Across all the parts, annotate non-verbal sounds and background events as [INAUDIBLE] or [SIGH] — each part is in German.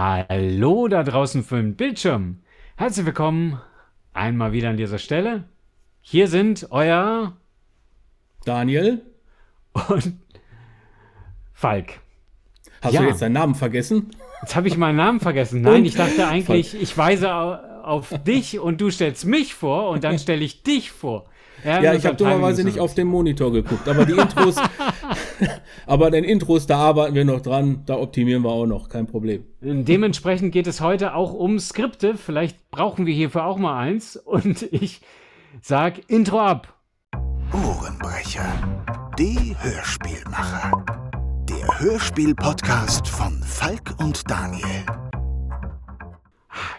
Hallo da draußen für den Bildschirm. Herzlich willkommen einmal wieder an dieser Stelle. Hier sind euer Daniel und Falk. Hast ja. du jetzt deinen Namen vergessen? Jetzt habe ich meinen Namen vergessen. Nein, ich dachte eigentlich, ich weise auf dich und du stellst mich vor und dann [LAUGHS] stelle ich dich vor. Ja, ja ich habe dummerweise nicht auf den Monitor geguckt, aber die Intros, [LAUGHS] aber den Intros, da arbeiten wir noch dran, da optimieren wir auch noch, kein Problem. Dementsprechend geht es heute auch um Skripte, vielleicht brauchen wir hierfür auch mal eins und ich sag Intro ab. Ohrenbrecher, die Hörspielmacher. Der Hörspiel-Podcast von Falk und Daniel.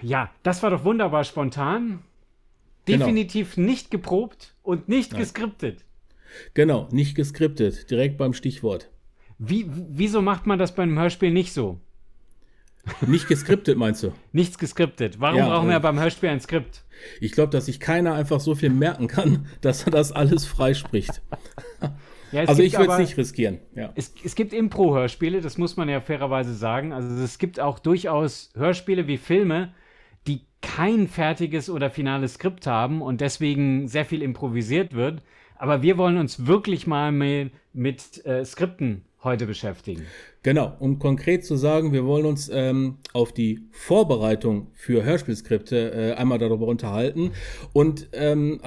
Ja, das war doch wunderbar spontan. Genau. Definitiv genau. nicht geprobt und nicht Nein. geskriptet. Genau, nicht geskriptet, direkt beim Stichwort. Wie, wieso macht man das beim Hörspiel nicht so? Nicht geskriptet, meinst du? [LAUGHS] Nichts geskriptet. Warum ja, brauchen wir äh, beim Hörspiel ein Skript? Ich glaube, dass sich keiner einfach so viel merken kann, [LAUGHS] dass er das alles freispricht. [LAUGHS] Ja, also ich würde es nicht riskieren. Ja. Es, es gibt Impro-Hörspiele, das muss man ja fairerweise sagen. Also es gibt auch durchaus Hörspiele wie Filme, kein fertiges oder finales Skript haben und deswegen sehr viel improvisiert wird. Aber wir wollen uns wirklich mal mit, mit äh, Skripten heute beschäftigen. Genau, um konkret zu sagen, wir wollen uns ähm, auf die Vorbereitung für Hörspielskripte äh, einmal darüber unterhalten. Und ähm,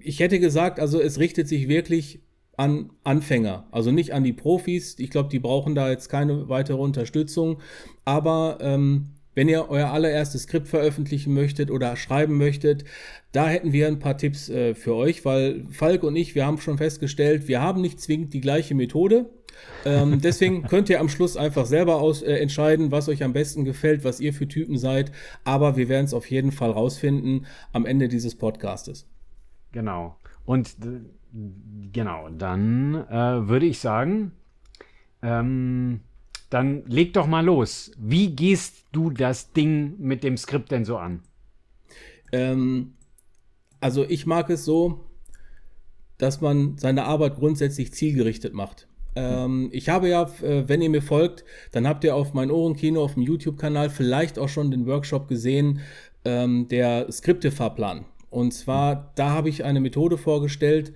ich hätte gesagt, also es richtet sich wirklich an Anfänger, also nicht an die Profis. Ich glaube, die brauchen da jetzt keine weitere Unterstützung. Aber ähm, wenn ihr euer allererstes Skript veröffentlichen möchtet oder schreiben möchtet, da hätten wir ein paar Tipps äh, für euch, weil Falk und ich, wir haben schon festgestellt, wir haben nicht zwingend die gleiche Methode. Ähm, [LAUGHS] deswegen könnt ihr am Schluss einfach selber aus, äh, entscheiden, was euch am besten gefällt, was ihr für Typen seid. Aber wir werden es auf jeden Fall rausfinden am Ende dieses Podcastes. Genau. Und genau, dann äh, würde ich sagen, ähm, dann leg doch mal los. Wie gehst du das Ding mit dem Skript denn so an? Ähm, also ich mag es so, dass man seine Arbeit grundsätzlich zielgerichtet macht. Ähm, ich habe ja, äh, wenn ihr mir folgt, dann habt ihr auf mein Ohrenkino, auf dem YouTube-Kanal vielleicht auch schon den Workshop gesehen, ähm, der Skriptefahrplan. Und zwar, da habe ich eine Methode vorgestellt,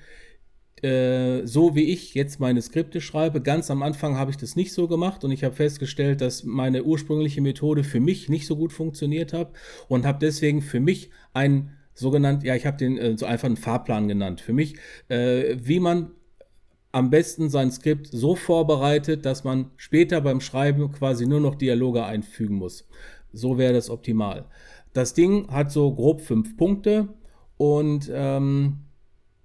äh, so wie ich jetzt meine Skripte schreibe. Ganz am Anfang habe ich das nicht so gemacht und ich habe festgestellt, dass meine ursprüngliche Methode für mich nicht so gut funktioniert hat und habe deswegen für mich einen sogenannten, ja, ich habe den äh, so einfach einen Fahrplan genannt. Für mich, äh, wie man am besten sein Skript so vorbereitet, dass man später beim Schreiben quasi nur noch Dialoge einfügen muss. So wäre das optimal. Das Ding hat so grob fünf Punkte und ähm,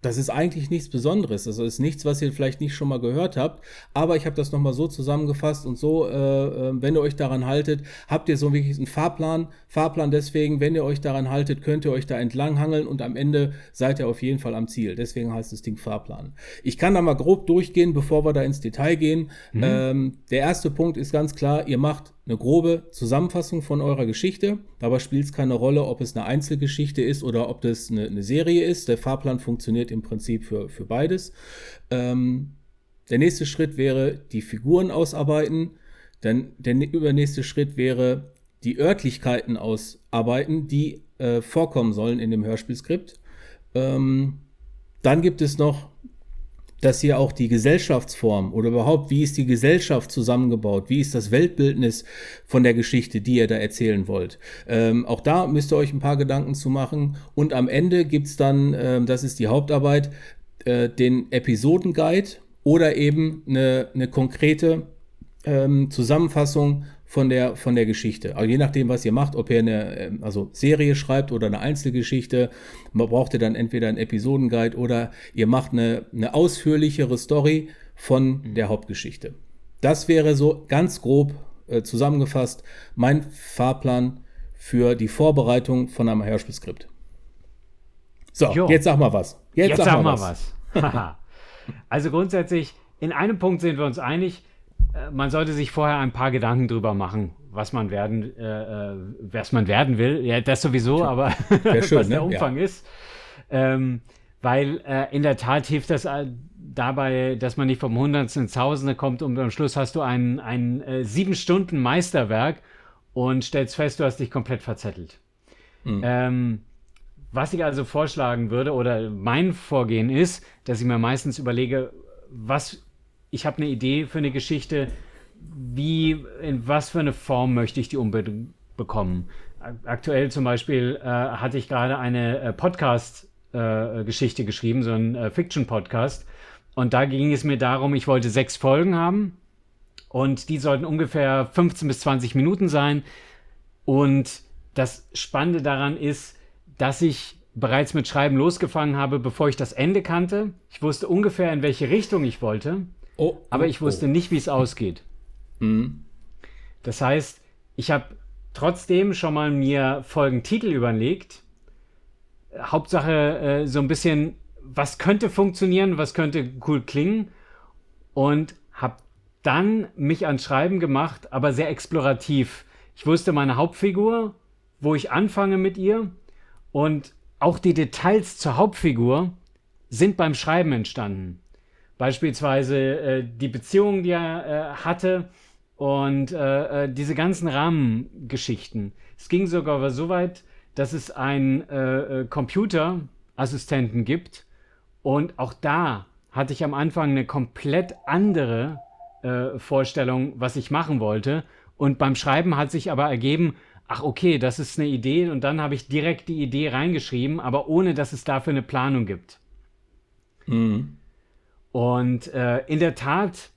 das ist eigentlich nichts Besonderes. Das ist nichts, was ihr vielleicht nicht schon mal gehört habt. Aber ich habe das nochmal so zusammengefasst und so, äh, äh, wenn ihr euch daran haltet, habt ihr so wirklich einen Fahrplan. Fahrplan deswegen, wenn ihr euch daran haltet, könnt ihr euch da entlanghangeln und am Ende seid ihr auf jeden Fall am Ziel. Deswegen heißt das Ding Fahrplan. Ich kann da mal grob durchgehen, bevor wir da ins Detail gehen. Mhm. Ähm, der erste Punkt ist ganz klar, ihr macht eine grobe Zusammenfassung von eurer Geschichte. Dabei spielt es keine Rolle, ob es eine Einzelgeschichte ist oder ob das eine, eine Serie ist. Der Fahrplan funktioniert im Prinzip für, für beides. Ähm, der nächste Schritt wäre die Figuren ausarbeiten. Dann der übernächste Schritt wäre die Örtlichkeiten ausarbeiten, die äh, vorkommen sollen in dem Hörspielskript. Ähm, dann gibt es noch dass ihr auch die Gesellschaftsform oder überhaupt, wie ist die Gesellschaft zusammengebaut, wie ist das Weltbildnis von der Geschichte, die ihr da erzählen wollt. Ähm, auch da müsst ihr euch ein paar Gedanken zu machen. Und am Ende gibt es dann, ähm, das ist die Hauptarbeit, äh, den Episodenguide oder eben eine, eine konkrete ähm, Zusammenfassung von der, von der Geschichte. Also je nachdem, was ihr macht, ob ihr eine ähm, also Serie schreibt oder eine Einzelgeschichte, man braucht ihr dann entweder einen Episodenguide oder ihr macht eine, eine ausführlichere Story von mhm. der Hauptgeschichte. Das wäre so ganz grob äh, zusammengefasst mein Fahrplan für die Vorbereitung von einem Hörspielskript. So, jo. jetzt sag mal was. Jetzt, jetzt sag, sag mal was. was. [LAUGHS] also grundsätzlich, in einem Punkt sind wir uns einig, man sollte sich vorher ein paar Gedanken drüber machen, was man werden, äh, äh was man werden will. Ja, das sowieso, aber [LAUGHS] schön, was der ne? Umfang ja. ist. Ähm, weil äh, in der Tat hilft das äh, dabei, dass man nicht vom Hundertsten ins Tausende kommt und am Schluss hast du ein, ein äh, sieben Stunden Meisterwerk und stellst fest, du hast dich komplett verzettelt. Mhm. Ähm, was ich also vorschlagen würde oder mein Vorgehen ist, dass ich mir meistens überlege, was ich habe eine Idee für eine Geschichte, wie in was für eine Form möchte ich die unbedingt bekommen. Aktuell zum Beispiel äh, hatte ich gerade eine äh, Podcast-Geschichte äh, geschrieben, so ein äh, Fiction-Podcast. Und da ging es mir darum, ich wollte sechs Folgen haben und die sollten ungefähr 15 bis 20 Minuten sein. Und das Spannende daran ist, dass ich bereits mit Schreiben losgefangen habe, bevor ich das Ende kannte. Ich wusste ungefähr, in welche Richtung ich wollte, oh, oh, aber ich wusste oh. nicht, wie es ausgeht. Mhm. Das heißt, ich habe trotzdem schon mal mir Folgentitel überlegt. Hauptsache äh, so ein bisschen, was könnte funktionieren, was könnte cool klingen und habe dann mich ans Schreiben gemacht, aber sehr explorativ. Ich wusste meine Hauptfigur, wo ich anfange mit ihr und auch die Details zur Hauptfigur sind beim Schreiben entstanden. Beispielsweise äh, die Beziehung, die er äh, hatte, und äh, äh, diese ganzen Rahmengeschichten. Es ging sogar so weit, dass es einen äh, äh, Computerassistenten gibt. Und auch da hatte ich am Anfang eine komplett andere Vorstellung, was ich machen wollte. Und beim Schreiben hat sich aber ergeben, ach okay, das ist eine Idee. Und dann habe ich direkt die Idee reingeschrieben, aber ohne dass es dafür eine Planung gibt. Mhm. Und äh, in der Tat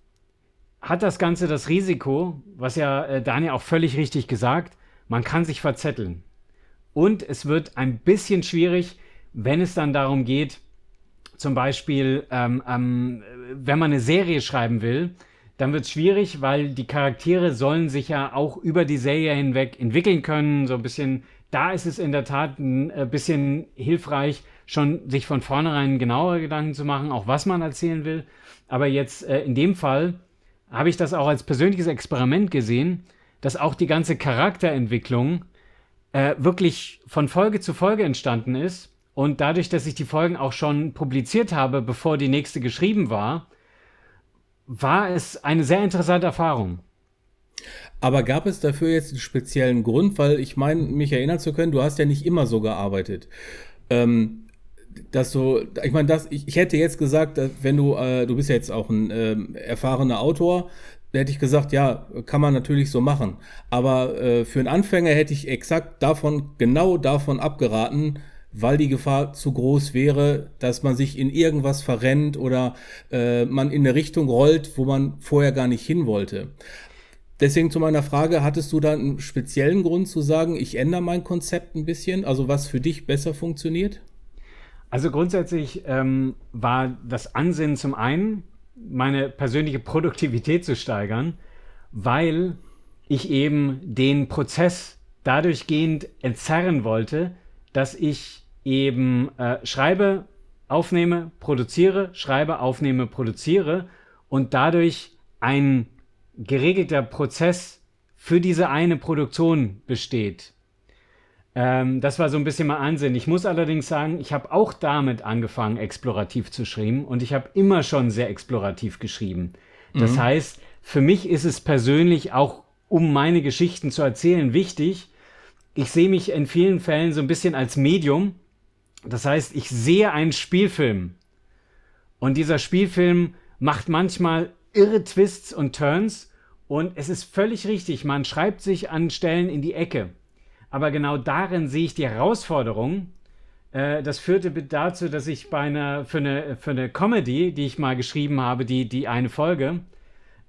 hat das Ganze das Risiko, was ja äh, Daniel auch völlig richtig gesagt, man kann sich verzetteln. Und es wird ein bisschen schwierig, wenn es dann darum geht, zum Beispiel, ähm, ähm, wenn man eine Serie schreiben will, dann wird es schwierig, weil die Charaktere sollen sich ja auch über die Serie hinweg entwickeln können. So ein bisschen, da ist es in der Tat ein äh, bisschen hilfreich, schon sich von vornherein genauere Gedanken zu machen, auch was man erzählen will. Aber jetzt äh, in dem Fall habe ich das auch als persönliches Experiment gesehen, dass auch die ganze Charakterentwicklung äh, wirklich von Folge zu Folge entstanden ist. Und dadurch, dass ich die Folgen auch schon publiziert habe, bevor die nächste geschrieben war, war es eine sehr interessante Erfahrung. Aber gab es dafür jetzt einen speziellen Grund? Weil ich meine, mich erinnern zu können, du hast ja nicht immer so gearbeitet. Ähm, dass so, ich meine, das, ich, ich, hätte jetzt gesagt, wenn du, äh, du bist ja jetzt auch ein äh, erfahrener Autor, hätte ich gesagt, ja, kann man natürlich so machen. Aber äh, für einen Anfänger hätte ich exakt davon, genau davon abgeraten, weil die Gefahr zu groß wäre, dass man sich in irgendwas verrennt oder äh, man in eine Richtung rollt, wo man vorher gar nicht hin wollte. Deswegen zu meiner Frage, hattest du da einen speziellen Grund zu sagen, ich ändere mein Konzept ein bisschen, also was für dich besser funktioniert? Also grundsätzlich ähm, war das Ansinnen zum einen, meine persönliche Produktivität zu steigern, weil ich eben den Prozess dadurch gehend entzerren wollte, dass ich eben äh, schreibe, aufnehme, produziere, schreibe, aufnehme, produziere und dadurch ein geregelter Prozess für diese eine Produktion besteht. Ähm, das war so ein bisschen mein Ansinn. Ich muss allerdings sagen, ich habe auch damit angefangen, explorativ zu schreiben und ich habe immer schon sehr explorativ geschrieben. Das mhm. heißt, für mich ist es persönlich auch, um meine Geschichten zu erzählen, wichtig. Ich sehe mich in vielen Fällen so ein bisschen als Medium. Das heißt, ich sehe einen Spielfilm und dieser Spielfilm macht manchmal irre Twists und Turns und es ist völlig richtig, man schreibt sich an Stellen in die Ecke. Aber genau darin sehe ich die Herausforderung. Äh, das führte dazu, dass ich bei einer, für eine, für eine Comedy, die ich mal geschrieben habe, die, die eine Folge,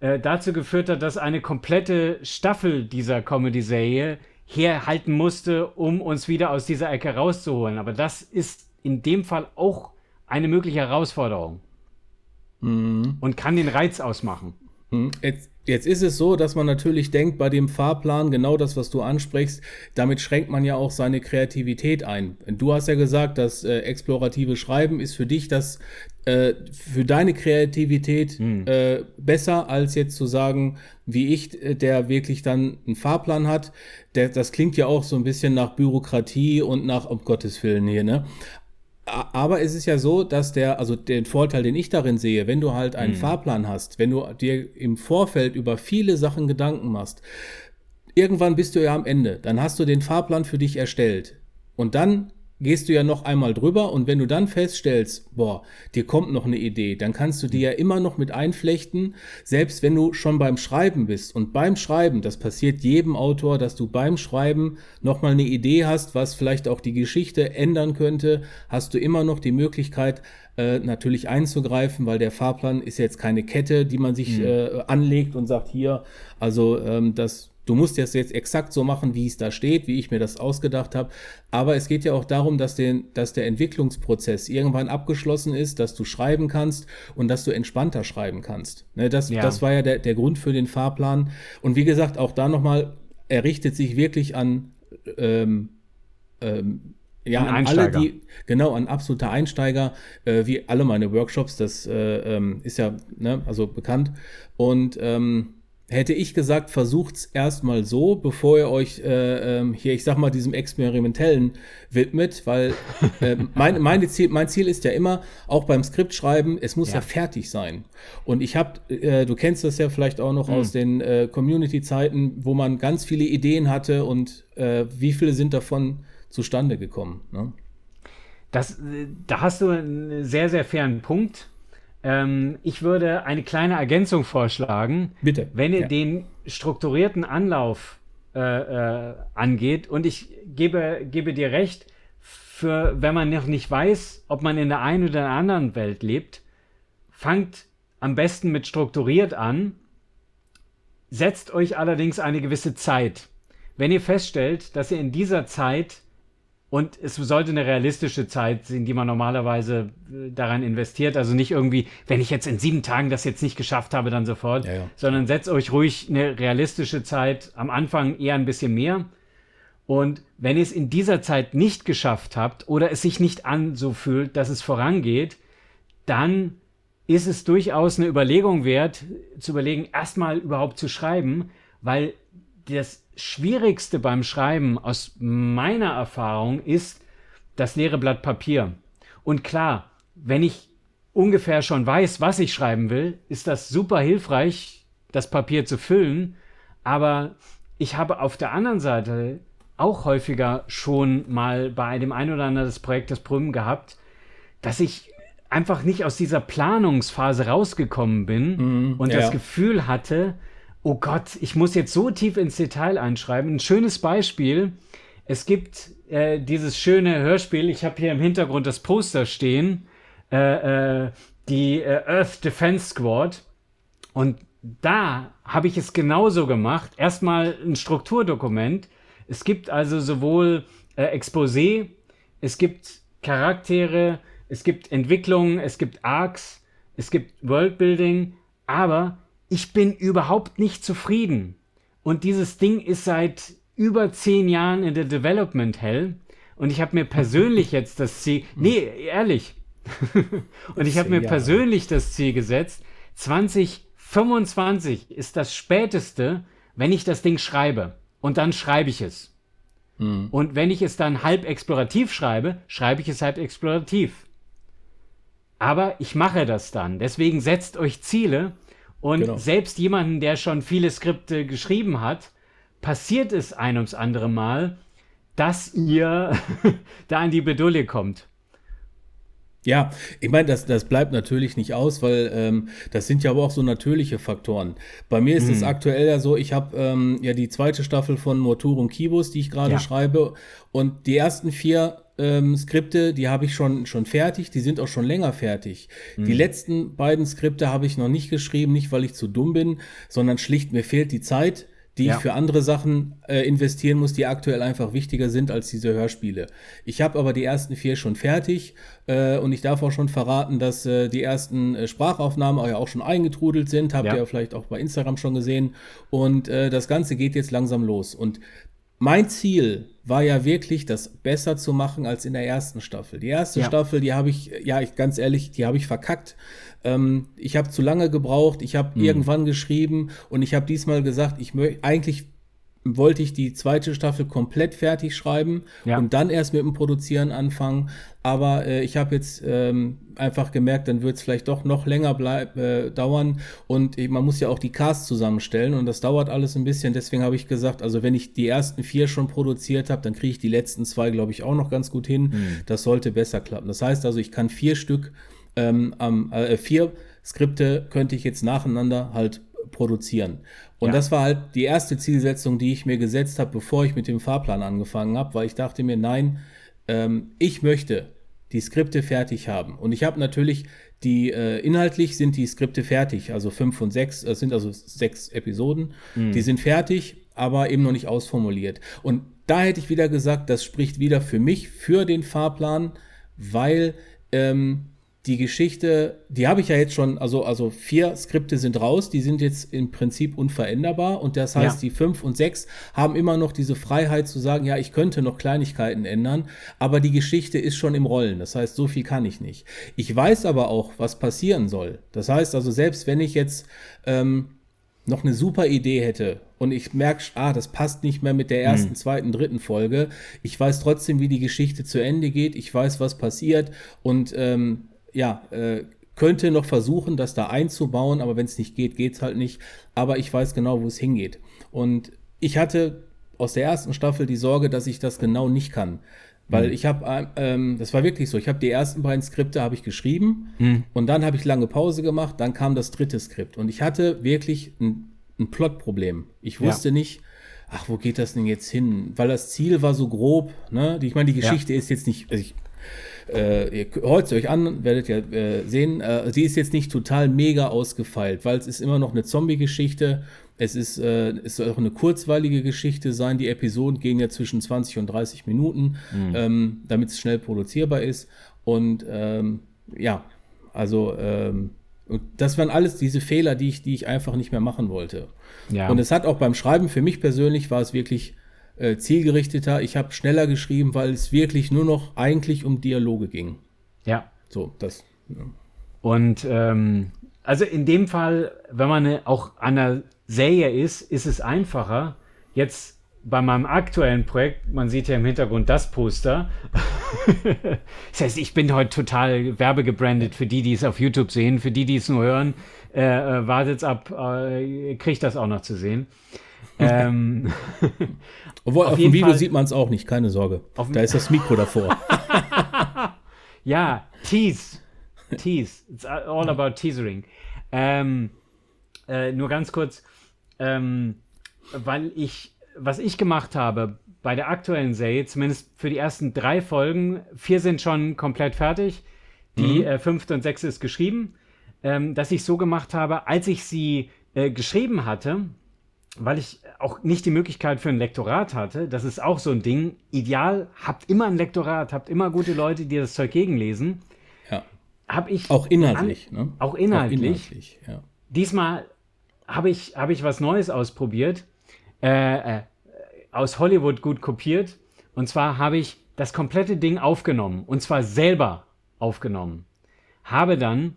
äh, dazu geführt hat, dass eine komplette Staffel dieser Comedy-Serie herhalten musste, um uns wieder aus dieser Ecke rauszuholen. Aber das ist in dem Fall auch eine mögliche Herausforderung. Mhm. Und kann den Reiz ausmachen. Mhm. Jetzt, Jetzt ist es so, dass man natürlich denkt, bei dem Fahrplan, genau das, was du ansprichst, damit schränkt man ja auch seine Kreativität ein. Du hast ja gesagt, das äh, explorative Schreiben ist für dich das, äh, für deine Kreativität hm. äh, besser, als jetzt zu sagen, wie ich, äh, der wirklich dann einen Fahrplan hat. Der, das klingt ja auch so ein bisschen nach Bürokratie und nach, um Gottes Willen hier, ne? Aber es ist ja so, dass der, also den Vorteil, den ich darin sehe, wenn du halt einen mhm. Fahrplan hast, wenn du dir im Vorfeld über viele Sachen Gedanken machst, irgendwann bist du ja am Ende. Dann hast du den Fahrplan für dich erstellt. Und dann gehst du ja noch einmal drüber und wenn du dann feststellst, boah, dir kommt noch eine Idee, dann kannst du die ja immer noch mit einflechten, selbst wenn du schon beim Schreiben bist. Und beim Schreiben, das passiert jedem Autor, dass du beim Schreiben nochmal eine Idee hast, was vielleicht auch die Geschichte ändern könnte, hast du immer noch die Möglichkeit, äh, natürlich einzugreifen, weil der Fahrplan ist jetzt keine Kette, die man sich mhm. äh, anlegt und sagt, hier, also ähm, das Du musst das jetzt exakt so machen, wie es da steht, wie ich mir das ausgedacht habe. Aber es geht ja auch darum, dass, den, dass der Entwicklungsprozess irgendwann abgeschlossen ist, dass du schreiben kannst und dass du entspannter schreiben kannst. Ne, das, ja. das war ja der, der Grund für den Fahrplan. Und wie gesagt, auch da nochmal, er richtet sich wirklich an, ähm, ähm, ja, an, alle, die, genau, an absolute Einsteiger, äh, wie alle meine Workshops, das äh, ähm, ist ja, ne, also bekannt. Und ähm, hätte ich gesagt, versucht's erstmal so, bevor ihr euch äh, ähm, hier, ich sag mal, diesem Experimentellen widmet, weil [LAUGHS] äh, mein, meine Ziel, mein Ziel ist ja immer, auch beim Skriptschreiben, es muss ja, ja fertig sein. Und ich habe, äh, du kennst das ja vielleicht auch noch mhm. aus den äh, Community-Zeiten, wo man ganz viele Ideen hatte und äh, wie viele sind davon zustande gekommen. Ne? Das, äh, da hast du einen sehr, sehr fairen Punkt ähm, ich würde eine kleine Ergänzung vorschlagen. Bitte. Wenn ihr ja. den strukturierten Anlauf äh, äh, angeht, und ich gebe, gebe dir recht, für wenn man noch nicht weiß, ob man in der einen oder der anderen Welt lebt, fangt am besten mit strukturiert an, setzt euch allerdings eine gewisse Zeit. Wenn ihr feststellt, dass ihr in dieser Zeit und es sollte eine realistische Zeit sein, die man normalerweise äh, daran investiert. Also nicht irgendwie, wenn ich jetzt in sieben Tagen das jetzt nicht geschafft habe, dann sofort, ja, ja. sondern setzt euch ruhig eine realistische Zeit. Am Anfang eher ein bisschen mehr. Und wenn ihr es in dieser Zeit nicht geschafft habt oder es sich nicht an so fühlt, dass es vorangeht, dann ist es durchaus eine Überlegung wert, zu überlegen, erstmal überhaupt zu schreiben, weil das Schwierigste beim Schreiben aus meiner Erfahrung ist das leere Blatt Papier. Und klar, wenn ich ungefähr schon weiß, was ich schreiben will, ist das super hilfreich, das Papier zu füllen. Aber ich habe auf der anderen Seite auch häufiger schon mal bei dem ein oder anderen des Projektes Prüm gehabt, dass ich einfach nicht aus dieser Planungsphase rausgekommen bin mm, und ja. das Gefühl hatte, oh Gott, ich muss jetzt so tief ins Detail einschreiben. Ein schönes Beispiel. Es gibt äh, dieses schöne Hörspiel, ich habe hier im Hintergrund das Poster stehen, äh, äh, die äh, Earth Defense Squad. Und da habe ich es genauso gemacht. Erstmal ein Strukturdokument. Es gibt also sowohl äh, Exposé, es gibt Charaktere, es gibt Entwicklungen, es gibt Arcs, es gibt Worldbuilding, aber ich bin überhaupt nicht zufrieden. Und dieses Ding ist seit über zehn Jahren in der Development Hell. Und ich habe mir persönlich jetzt das Ziel, nee, ehrlich. [LAUGHS] und ich habe mir persönlich das Ziel gesetzt, 2025 ist das späteste, wenn ich das Ding schreibe. Und dann schreibe ich es. Mhm. Und wenn ich es dann halb explorativ schreibe, schreibe ich es halb explorativ. Aber ich mache das dann. Deswegen setzt euch Ziele und genau. selbst jemanden, der schon viele Skripte geschrieben hat, passiert es ein ums andere Mal, dass ihr [LAUGHS] da in die Bedulle kommt. Ja, ich meine, das, das bleibt natürlich nicht aus, weil ähm, das sind ja aber auch so natürliche Faktoren. Bei mir ist es hm. aktuell ja so, ich habe ähm, ja die zweite Staffel von Motur und Kibus, die ich gerade ja. schreibe. Und die ersten vier ähm, Skripte, die habe ich schon, schon fertig, die sind auch schon länger fertig. Mhm. Die letzten beiden Skripte habe ich noch nicht geschrieben, nicht weil ich zu dumm bin, sondern schlicht mir fehlt die Zeit, die ja. ich für andere Sachen äh, investieren muss, die aktuell einfach wichtiger sind als diese Hörspiele. Ich habe aber die ersten vier schon fertig äh, und ich darf auch schon verraten, dass äh, die ersten äh, Sprachaufnahmen auch, ja auch schon eingetrudelt sind. Habt ja. ihr vielleicht auch bei Instagram schon gesehen. Und äh, das Ganze geht jetzt langsam los. Und mein Ziel war ja wirklich, das besser zu machen als in der ersten Staffel. Die erste ja. Staffel, die habe ich, ja, ich ganz ehrlich, die habe ich verkackt. Ähm, ich habe zu lange gebraucht, ich habe mhm. irgendwann geschrieben und ich habe diesmal gesagt, ich möchte eigentlich wollte ich die zweite Staffel komplett fertig schreiben Ja. und dann erst mit dem Produzieren anfangen. Aber äh, ich habe jetzt ähm, einfach gemerkt, dann wird es vielleicht doch noch länger bleib, äh, dauern. Und man muss ja auch die Casts zusammenstellen und das dauert alles ein bisschen. Deswegen habe ich gesagt, also wenn ich die ersten vier schon produziert habe, dann kriege ich die letzten zwei, glaube ich, auch noch ganz gut hin. Das sollte besser klappen. Das heißt also, ich kann vier Stück, ähm, am, äh, vier Skripte könnte ich jetzt nacheinander halt produzieren. Und Ja. das war halt die erste Zielsetzung, die ich mir gesetzt habe, bevor ich mit dem Fahrplan angefangen habe, weil ich dachte mir, nein, ähm, ich möchte die Skripte fertig haben. Und ich habe natürlich die, äh, inhaltlich sind die Skripte fertig, also fünf und sechs, es sind also sechs Episoden, die sind fertig, aber eben noch nicht ausformuliert. Und da hätte ich wieder gesagt, das spricht wieder für mich, für den Fahrplan, weil ähm, die Geschichte, die habe ich ja jetzt schon, also, also vier Skripte sind raus, die sind jetzt im Prinzip unveränderbar und das heißt, Ja. die fünf und sechs haben immer noch diese Freiheit zu sagen, ja, ich könnte noch Kleinigkeiten ändern, aber die Geschichte ist schon im Rollen. Das heißt, so viel kann ich nicht. Ich weiß aber auch, was passieren soll. Das heißt also, selbst wenn ich jetzt ähm, noch eine super Idee hätte und ich merke, ah, das passt nicht mehr mit der ersten, zweiten, dritten Folge, ich weiß trotzdem, wie die Geschichte zu Ende geht, ich weiß, was passiert und ähm, ja, äh, könnte noch versuchen, das da einzubauen, aber wenn es nicht geht, geht es halt nicht. Aber ich weiß genau, wo es hingeht. Und ich hatte aus der ersten Staffel die Sorge, dass ich das genau nicht kann. Weil ich habe, ähm, das war wirklich so, ich habe die ersten beiden Skripte habe ich geschrieben und dann habe ich lange Pause gemacht, dann kam das dritte Skript und ich hatte wirklich ein, ein Plotproblem. Ich wusste nicht, ach, wo geht das denn jetzt hin? Weil das Ziel war so grob, ne? Ich meine, die Geschichte ist jetzt nicht, also ich, äh, ihr hört euch an, werdet ja äh, sehen, äh, sie ist jetzt nicht total mega ausgefeilt, weil es ist immer noch eine Zombie-Geschichte. Es ist, äh, es soll auch eine kurzweilige Geschichte sein. Die Episoden gehen ja zwischen 20 und 30 Minuten, ähm, damit es schnell produzierbar ist. Und ähm, ja, also ähm, und das waren alles diese Fehler, die ich, die ich einfach nicht mehr machen wollte. Ja. Und es hat auch beim Schreiben, für mich persönlich war es wirklich äh, zielgerichteter. Ich habe schneller geschrieben, weil es wirklich nur noch eigentlich um Dialoge ging. ja. So, das. Ja. Und ähm, also in dem Fall, wenn man eine, auch an der Serie ist, ist es einfacher. Jetzt bei meinem aktuellen Projekt, man sieht ja im Hintergrund das Poster. [LAUGHS] das heißt, ich bin heute total werbegebrandet für die, die es auf YouTube sehen, für die, die es nur hören. Äh, äh, wartet's ab, äh, kriegt das auch noch zu sehen. Ähm, [LAUGHS] Obwohl, Auf auf, dem Video Fall- sieht man es auch nicht, keine Sorge. Da ist das Mikro davor. [LAUGHS] Ja, Tease. Tease. It's all about teasering. Ähm, äh, nur ganz kurz, ähm, weil ich, was ich gemacht habe bei der aktuellen Serie, zumindest für die ersten drei Folgen, vier sind schon komplett fertig, die äh, fünfte und sechste ist geschrieben, ähm, dass ich so gemacht habe, als ich sie äh, geschrieben hatte, weil ich auch nicht die Möglichkeit für ein Lektorat hatte, das ist auch so ein Ding. Ideal, habt immer ein Lektorat, habt immer gute Leute, die das Zeug gegenlesen. ja. Habe ich Auch inhaltlich, ne? Auch inhaltlich. Auch inhaltlich, ja. diesmal habe ich, hab ich was Neues ausprobiert, äh, äh, aus Hollywood gut kopiert. Und zwar habe ich das komplette Ding aufgenommen. Und zwar selber aufgenommen. Habe dann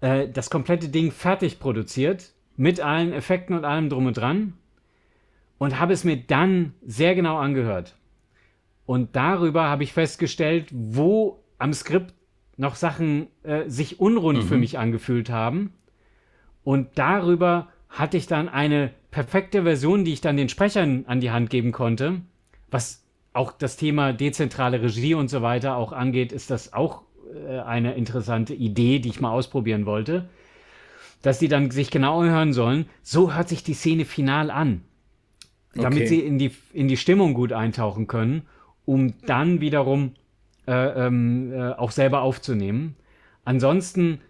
äh, das komplette Ding fertig produziert. Mit allen Effekten und allem drum und dran. Und habe es mir dann sehr genau angehört. Und darüber habe ich festgestellt, wo am Skript noch Sachen äh, sich unrund für mich angefühlt haben. Und darüber hatte ich dann eine perfekte Version, die ich dann den Sprechern an die Hand geben konnte. Was auch das Thema dezentrale Regie und so weiter auch angeht, ist das auch äh, eine interessante Idee, die ich mal ausprobieren wollte. Dass die dann sich genau hören sollen, so hört sich die Szene final an. Damit Okay. sie in die, in die Stimmung gut eintauchen können, um dann wiederum äh, ähm, äh, auch selber aufzunehmen. Ansonsten,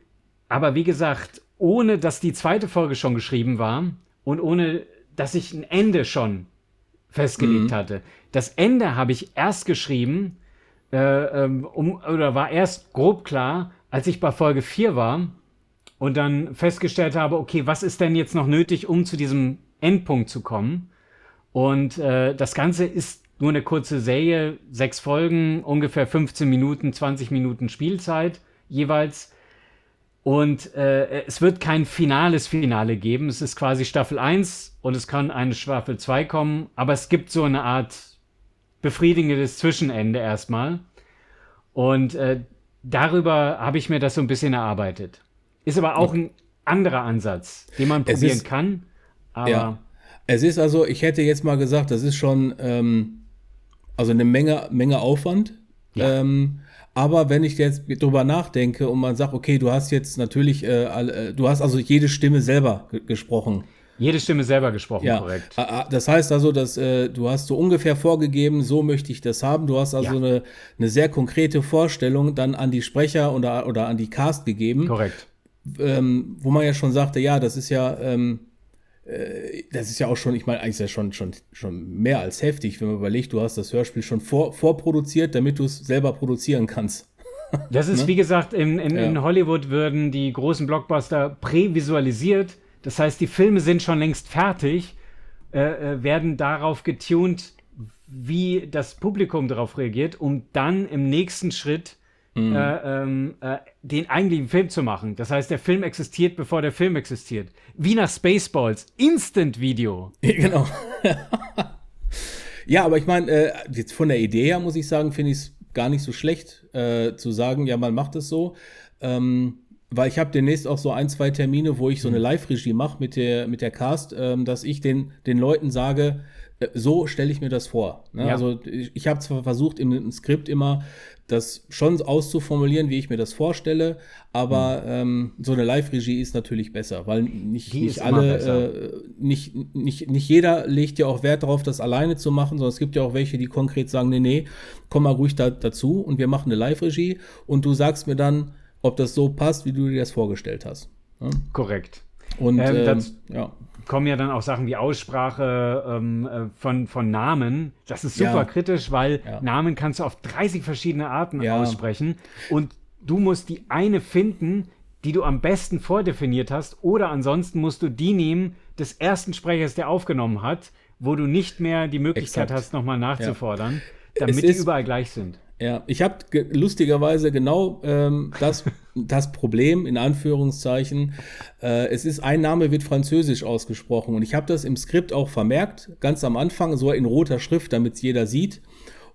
aber wie gesagt, ohne dass die zweite Folge schon geschrieben war und ohne dass ich ein Ende schon festgelegt hatte. Das Ende habe ich erst geschrieben, äh, ähm, um, oder war erst grob klar, als ich bei Folge 4 war und dann festgestellt habe, okay, was ist denn jetzt noch nötig, um zu diesem Endpunkt zu kommen? Und äh, das Ganze ist nur eine kurze Serie, sechs Folgen, ungefähr 15 Minuten, 20 Minuten Spielzeit jeweils. Und äh, es wird kein finales Finale geben. Es ist quasi Staffel 1 und es kann eine Staffel 2 kommen, aber es gibt so eine Art befriedigendes Zwischenende erstmal. Und äh, darüber habe ich mir das so ein bisschen erarbeitet. Ist aber auch ein anderer Ansatz, den man probieren ist, kann. Aber ja. Es ist also, ich hätte jetzt mal gesagt, das ist schon ähm, also eine Menge, Menge Aufwand. Ja. Ähm, aber wenn ich jetzt drüber nachdenke und man sagt, okay, du hast jetzt natürlich, äh, äh du hast also jede Stimme selber gesprochen. Jede Stimme selber gesprochen, ja. korrekt. Das heißt also, dass äh, du hast so ungefähr vorgegeben, so möchte ich das haben. Du hast also ja. eine, eine sehr konkrete Vorstellung dann an die Sprecher oder, oder an die Cast gegeben. Korrekt. Ähm, wo man ja schon sagte, ja, das ist ja, ähm, äh, das ist ja auch schon, ich meine, eigentlich ist ja schon, schon, schon mehr als heftig, wenn man überlegt, du hast das Hörspiel schon vor, vorproduziert, damit du es selber produzieren kannst. [LAUGHS] Das ist, ne? wie gesagt, in, in, ja. in, Hollywood würden die großen Blockbuster prävisualisiert. Das heißt, die Filme sind schon längst fertig, äh, äh werden darauf getuned, wie das Publikum darauf reagiert, um dann im nächsten Schritt mhm. äh, ähm, äh, den eigentlichen Film zu machen. Das heißt, der Film existiert, bevor der Film existiert. Wie nach Spaceballs. Instant-Video. [LAUGHS] Genau. ja, aber ich meine, äh, jetzt von der Idee her muss ich sagen, finde ich es gar nicht so schlecht äh, zu sagen, ja, man macht es so. Ähm, weil ich habe demnächst auch so ein, zwei Termine, wo ich so eine mhm. Live-Regie mache mit der, mit der Cast, ähm, dass ich den, den Leuten sage, so stelle ich mir das vor. Ne? Ja. Also ich, ich habe zwar versucht im, im, Skript immer das schon auszuformulieren, wie ich mir das vorstelle, aber mhm. ähm, so eine Live-Regie ist natürlich besser, weil nicht, nicht alle, äh, nicht, nicht, nicht jeder legt ja auch Wert darauf, das alleine zu machen, sondern es gibt ja auch welche, die konkret sagen, nee, nee, komm mal ruhig da, dazu und wir machen eine Live-Regie und du sagst mir dann, ob das so passt, wie du dir das vorgestellt hast. Ja? Korrekt. Und ähm, ähm, ja kommen ja dann auch Sachen wie Aussprache ähm, äh, von, von Namen. Das ist super ja. kritisch, weil ja. Namen kannst du auf 30 verschiedene Arten ja. aussprechen. Und du musst die eine finden, die du am besten vordefiniert hast. Oder ansonsten musst du die nehmen des ersten Sprechers, der aufgenommen hat, wo du nicht mehr die Möglichkeit Exakt. hast, nochmal nachzufordern, damit die überall gleich sind. Ja, ich habe lustigerweise genau ähm, das, das Problem, in Anführungszeichen. Äh, es ist, ein Name wird französisch ausgesprochen und ich habe das im Skript auch vermerkt, ganz am Anfang, so in roter Schrift, damit es jeder sieht.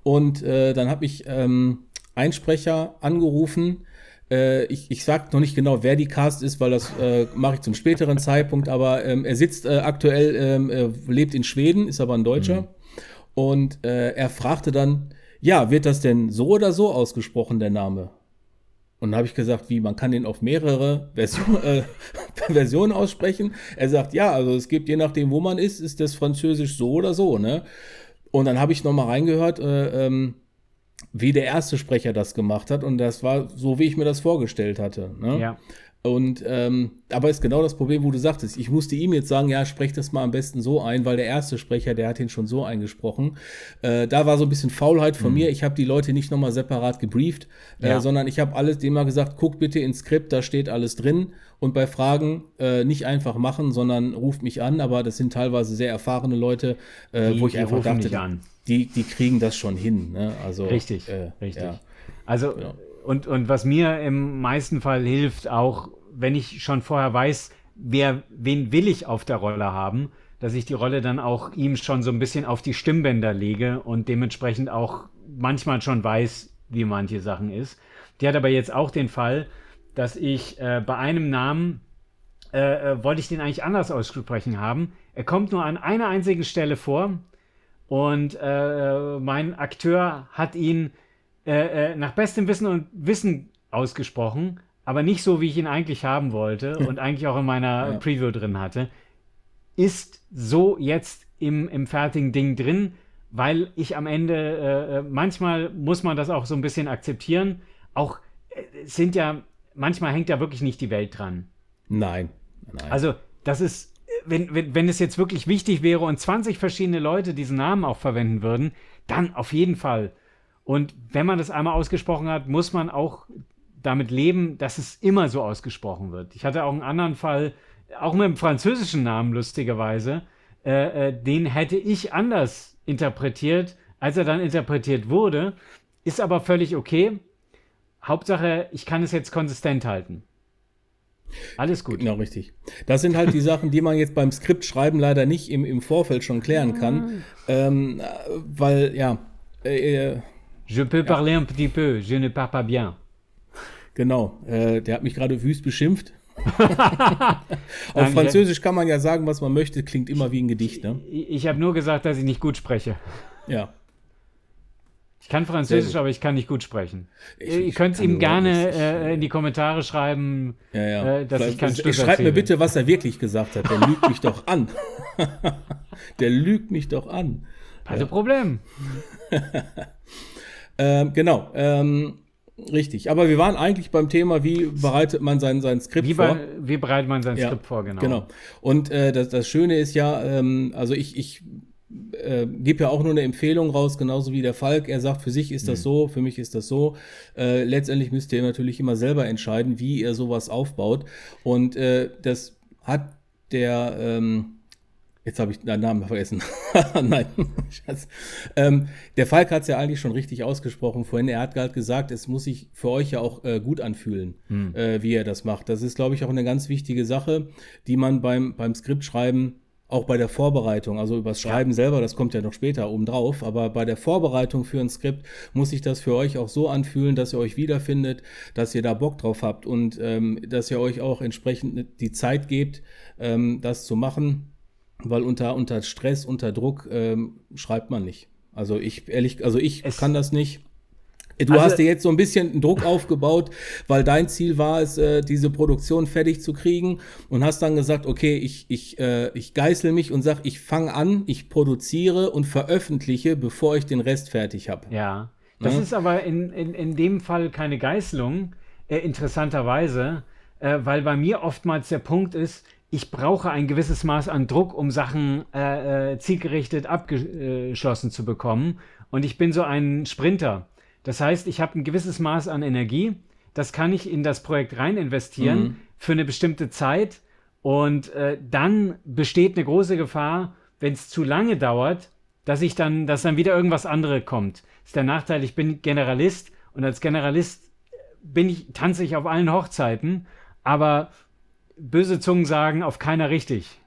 Und äh, dann habe ich ähm, einen Sprecher angerufen. Äh, ich ich sage noch nicht genau, wer die Cast ist, weil das äh, mache ich zum späteren Zeitpunkt, aber ähm, er sitzt äh, aktuell, ähm, lebt in Schweden, ist aber ein Deutscher. Mhm. Und äh, er fragte dann, ja, wird das denn so oder so ausgesprochen, der Name? Und dann habe ich gesagt, wie, man kann den auf mehrere Version, [LAUGHS] äh, Versionen aussprechen. Er sagt, ja, also es gibt, je nachdem, wo man ist, ist das Französisch so oder so, ne? Und dann habe ich nochmal reingehört, äh, ähm, wie der erste Sprecher das gemacht hat. Und das war so, wie ich mir das vorgestellt hatte. Ne? Ja. Und ähm, aber ist genau das Problem, wo du sagtest. Ich musste ihm jetzt sagen, ja, sprech das mal am besten so ein, weil der erste Sprecher, der hat ihn schon so eingesprochen. Äh, da war so ein bisschen Faulheit von mhm. mir. Ich habe die Leute nicht nochmal separat gebrieft, äh, ja. äh, sondern ich habe alles dem mal gesagt, guck bitte ins Skript, da steht alles drin. Und bei Fragen äh, nicht einfach machen, sondern ruft mich an. Aber das sind teilweise sehr erfahrene Leute, äh, die, wo ich einfach dachte, die, die kriegen das schon hin. Ne? Also, richtig, äh, richtig. Ja. Also ja und, und was mir im meisten Fall hilft, auch wenn ich schon vorher weiß, wer, wen will ich auf der Rolle haben, dass ich die Rolle dann auch ihm schon so ein bisschen auf die Stimmbänder lege und dementsprechend auch manchmal schon weiß, wie manche Sachen ist. Die hat aber jetzt auch den Fall, dass ich äh, bei einem Namen äh, äh, wollte ich den eigentlich anders aussprechen haben. Er kommt nur an einer einzigen Stelle vor und äh, mein Akteur hat ihn äh, äh, nach bestem Wissen und Wissen ausgesprochen, aber nicht so, wie ich ihn eigentlich haben wollte [LAUGHS] und eigentlich auch in meiner ja. Preview drin hatte, ist so jetzt im, im fertigen Ding drin, weil ich am Ende, äh, äh manchmal muss man das auch so ein bisschen akzeptieren. Auch äh, sind ja, manchmal hängt ja wirklich nicht die Welt dran. Nein. Nein. Also, das ist, wenn, wenn, wenn es jetzt wirklich wichtig wäre und 20 verschiedene Leute diesen Namen auch verwenden würden, dann auf jeden Fall. Und wenn man das einmal ausgesprochen hat, muss man auch damit leben, dass es immer so ausgesprochen wird. Ich hatte auch einen anderen Fall, auch mit einem französischen Namen lustigerweise, äh, äh, den hätte ich anders interpretiert, als er dann interpretiert wurde. Ist aber völlig okay. Hauptsache, ich kann es jetzt konsistent halten. Alles gut. Genau, richtig. Das sind halt die Sachen, die man jetzt beim Skriptschreiben leider nicht im, im Vorfeld schon klären kann. Ähm, weil, ja. Äh, Je peux parler un petit peu, je ne parle pas bien. Genau, äh, der hat mich gerade wüst beschimpft. [LAUGHS] Auf Französisch kann man ja sagen, was man möchte, klingt immer wie ein Gedicht, ne? Ich, ich habe nur gesagt, dass ich nicht gut spreche. Ja. Ich kann Französisch, aber ich kann nicht gut sprechen. Ich- Ihr ich könnt kann ihm überhaupt gerne äh, in die Kommentare schreiben, Ja, ja. äh, dass ich keinen Schluss Schreibt mir bitte, was er wirklich gesagt hat. Der lügt mich doch an. [LAUGHS] Der lügt mich doch an. Keine Problem. [LAUGHS] Ähm, genau. Ähm, richtig. Aber wir waren eigentlich beim Thema, wie bereitet man sein, sein Skript Wie, vor? bei, wie bereitet man sein Ja, Skript vor, genau. Genau. Und äh, das, das Schöne ist ja, ähm, also ich, ich äh, gebe ja auch nur eine Empfehlung raus, genauso wie der Falk. Er sagt, für sich ist Mhm. das so, für mich ist das so. Äh, letztendlich müsst ihr natürlich immer selber entscheiden, wie ihr sowas aufbaut. Und äh, das hat der, ähm, jetzt habe ich den Namen vergessen. [LAUGHS] Nein, Schatz. Ähm, der Falk hat es ja eigentlich schon richtig ausgesprochen vorhin. Er hat gerade gesagt, es muss sich für euch ja auch äh, gut anfühlen, äh, wie er das macht. Das ist, glaube ich, auch eine ganz wichtige Sache, die man beim, beim Skriptschreiben auch bei der Vorbereitung, also übers Schreiben selber, das kommt ja noch später oben drauf, aber bei der Vorbereitung für ein Skript muss sich das für euch auch so anfühlen, dass ihr euch wiederfindet, dass ihr da Bock drauf habt und ähm, dass ihr euch auch entsprechend die Zeit gebt, ähm, das zu machen, weil unter, unter Stress, unter Druck ähm, schreibt man nicht. Also ich ehrlich, also ich Es- kann das nicht. Du Also- hast dir jetzt so ein bisschen einen Druck aufgebaut, weil dein Ziel war es, äh, diese Produktion fertig zu kriegen und hast dann gesagt, okay, ich, ich, äh, ich geißel mich und sag, ich fange an, ich produziere und veröffentliche, bevor ich den Rest fertig habe. Ja. Das Ne? ist aber in, in, in dem Fall keine Geißelung, äh, interessanterweise, äh, weil bei mir oftmals der Punkt ist, ich brauche ein gewisses Maß an Druck, um Sachen äh, äh, zielgerichtet abgeschlossen zu bekommen. Und ich bin so ein Sprinter. Das heißt, ich habe ein gewisses Maß an Energie, das kann ich in das Projekt rein investieren Mhm. für eine bestimmte Zeit. Und äh, dann besteht eine große Gefahr, wenn es zu lange dauert, dass ich dann, dass dann wieder irgendwas anderes kommt. Das ist der Nachteil, ich bin Generalist und als Generalist bin ich, tanze ich auf allen Hochzeiten, aber böse Zungen sagen, auf keiner richtig.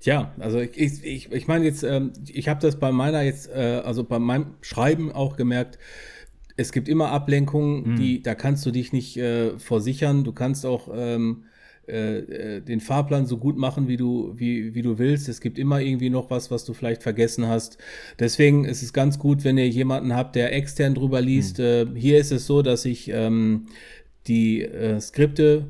Tja, also ich, ich, ich, ich meine jetzt, ähm, ich habe das bei meiner jetzt, äh, also bei meinem Schreiben auch gemerkt, es gibt immer Ablenkungen, die, da kannst du dich nicht äh, versichern. Du kannst auch ähm, äh, äh, den Fahrplan so gut machen, wie du, wie, wie du willst. Es gibt immer irgendwie noch was, was du vielleicht vergessen hast. Deswegen ist es ganz gut, wenn ihr jemanden habt, der extern drüber liest. Äh, hier ist es so, dass ich ähm, die äh, Skripte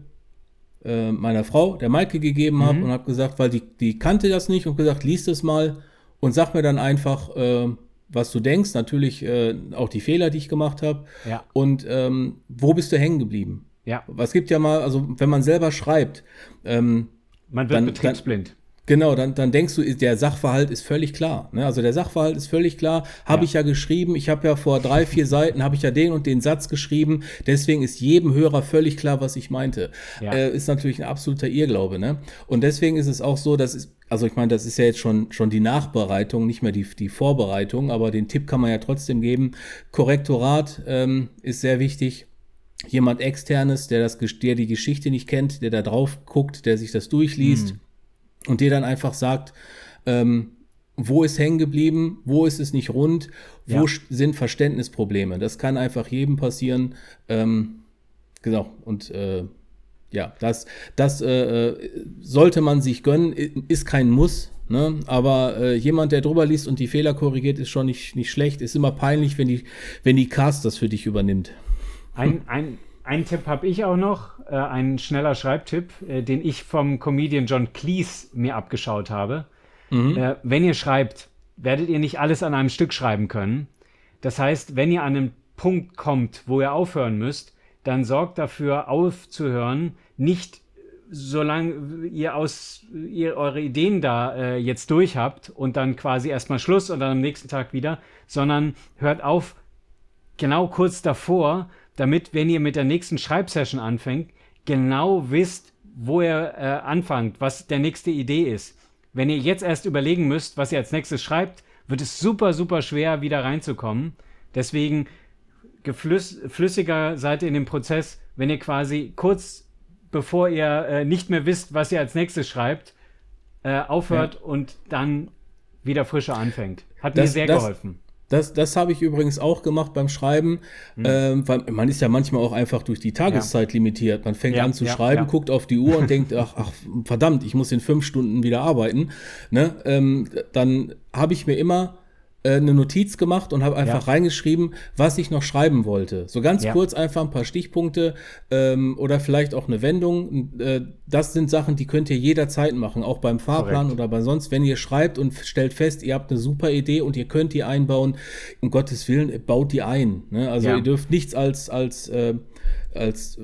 äh, meiner Frau, der Maike, gegeben habe und habe gesagt, weil die, die kannte das nicht und gesagt, liest es mal und sag mir dann einfach, äh, was du denkst, natürlich äh, auch die Fehler, die ich gemacht habe Ja. und ähm, wo bist du hängen geblieben? Ja, Es gibt ja mal, also wenn man selber schreibt, ähm, man wird Dann- betriebsblind. Genau, dann, dann denkst du, der Sachverhalt ist völlig klar. Ne? Also der Sachverhalt ist völlig klar. Habe Ja. ich ja geschrieben. Ich habe ja vor drei, vier Seiten habe ich ja den und den Satz geschrieben. Deswegen ist jedem Hörer völlig klar, was ich meinte. Ja. Äh, ist natürlich ein absoluter Irrglaube. Ne? Und deswegen ist es auch so, dass es, also ich meine, das ist ja jetzt schon, schon die Nachbereitung, nicht mehr die, die Vorbereitung, aber den Tipp kann man ja trotzdem geben. Korrektorat ähm, ist sehr wichtig jemand externes, der das, der die Geschichte nicht kennt, der da drauf guckt, der sich das durchliest und dir dann einfach sagt, ähm, wo ist hängen geblieben, wo ist es nicht rund, wo Ja. sind Verständnisprobleme. Das kann einfach jedem passieren. Ähm, genau. Und äh, ja, das, das äh, äh, sollte man sich gönnen, ist kein Muss. Ne? Aber äh, jemand, der drüber liest und die Fehler korrigiert, ist schon nicht, nicht schlecht. Ist immer peinlich, wenn die, wenn die Cast das für dich übernimmt. Ein, ein, ein Tipp habe ich auch noch, äh, ein schneller Schreibtipp, äh, den ich vom Comedian John Cleese mir abgeschaut habe. Äh, wenn ihr schreibt, werdet ihr nicht alles an einem Stück schreiben können. Das heißt, wenn ihr an einen Punkt kommt, wo ihr aufhören müsst, dann sorgt dafür, aufzuhören, nicht solange ihr aus ihr eure Ideen da äh, jetzt durch habt und dann quasi erstmal Schluss und dann am nächsten Tag wieder, sondern hört auf genau kurz davor, damit, wenn ihr mit der nächsten Schreibsession anfängt, genau wisst, wo ihr äh, anfangt, was der nächste Idee ist. Wenn ihr jetzt erst überlegen müsst, was ihr als nächstes schreibt, wird es super, super schwer, wieder reinzukommen. Deswegen flüssiger seid ihr in dem Prozess, wenn ihr quasi kurz bevor ihr äh, nicht mehr wisst, was ihr als nächstes schreibt, äh, aufhört ja. und dann wieder frischer anfängt. Hat das, mir sehr das, geholfen. Das, das habe ich übrigens auch gemacht beim Schreiben, mhm. ähm, weil man ist ja manchmal auch einfach durch die Tageszeit ja. limitiert. Man fängt ja, an zu ja, schreiben, guckt auf die Uhr und [LAUGHS] denkt, ach, ach, verdammt, ich muss in fünf Stunden wieder arbeiten. Ne? Ähm, dann habe ich mir immer äh, eine Notiz gemacht und habe einfach ja. reingeschrieben, was ich noch schreiben wollte. So ganz ja. kurz einfach ein paar Stichpunkte ähm, oder vielleicht auch eine Wendung. Äh, das sind Sachen, die könnt ihr jederzeit machen, auch beim Fahrplan Korrekt. oder bei sonst. Wenn ihr schreibt und stellt fest, ihr habt eine super Idee und ihr könnt die einbauen, um Gottes Willen, baut die ein. Ne? Also ja. ihr dürft nichts als, als, äh, als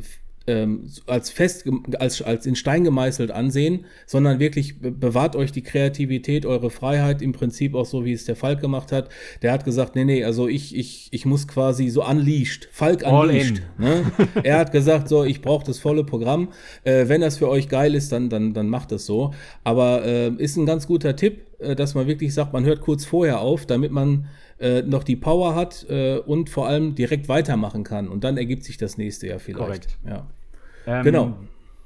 ähm, als fest, als, als in Stein gemeißelt ansehen, sondern wirklich bewahrt euch die Kreativität, eure Freiheit, im Prinzip auch so, wie es der Falk gemacht hat. Der hat gesagt, nee, nee, also ich, ich, ich muss quasi so unleashed, Falk unleashed. Ne? [LAUGHS] er hat gesagt, so, ich brauche das volle Programm. Äh, wenn das für euch geil ist, dann, dann, dann macht das so. Aber äh, ist ein ganz guter Tipp, äh, dass man wirklich sagt, man hört kurz vorher auf, damit man äh, noch die Power hat äh, und vor allem direkt weitermachen kann. Und dann ergibt sich das nächste ja vielleicht. Korrekt. Ja. Ähm, genau.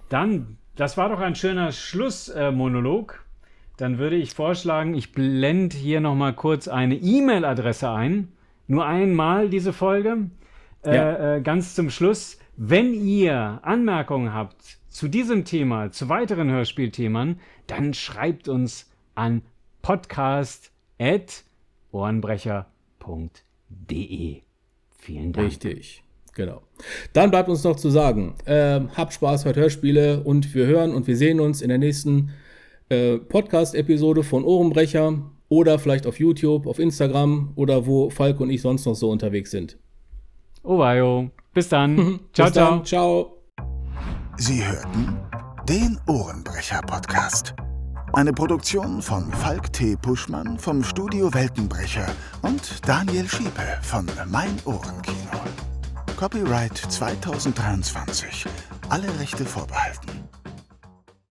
Dann, das war doch ein schöner Schlussmonolog. Äh, dann würde ich vorschlagen, ich blende hier noch mal kurz eine E-Mail-Adresse ein. Nur einmal diese Folge. Äh, ja. Äh, ganz zum Schluss. Wenn ihr Anmerkungen habt zu diesem Thema, zu weiteren Hörspielthemen, dann schreibt uns an podcast.ohrenbrecher.de. Vielen Dank. Richtig. Genau. Dann bleibt uns noch zu sagen, äh, habt Spaß, hört Hörspiele und wir hören und wir sehen uns in der nächsten äh, Podcast-Episode von Ohrenbrecher oder vielleicht auf YouTube, auf Instagram oder wo Falk und ich sonst noch so unterwegs sind. Obayo. Bis dann. [LAUGHS] ciao, Bis dann. ciao. Sie hörten den Ohrenbrecher-Podcast. Eine Produktion von Falk T. Puschmann vom Studio Weltenbrecher und Daniel Schiepe von Mein Ohrenkino. Copyright 2023. Alle Rechte vorbehalten.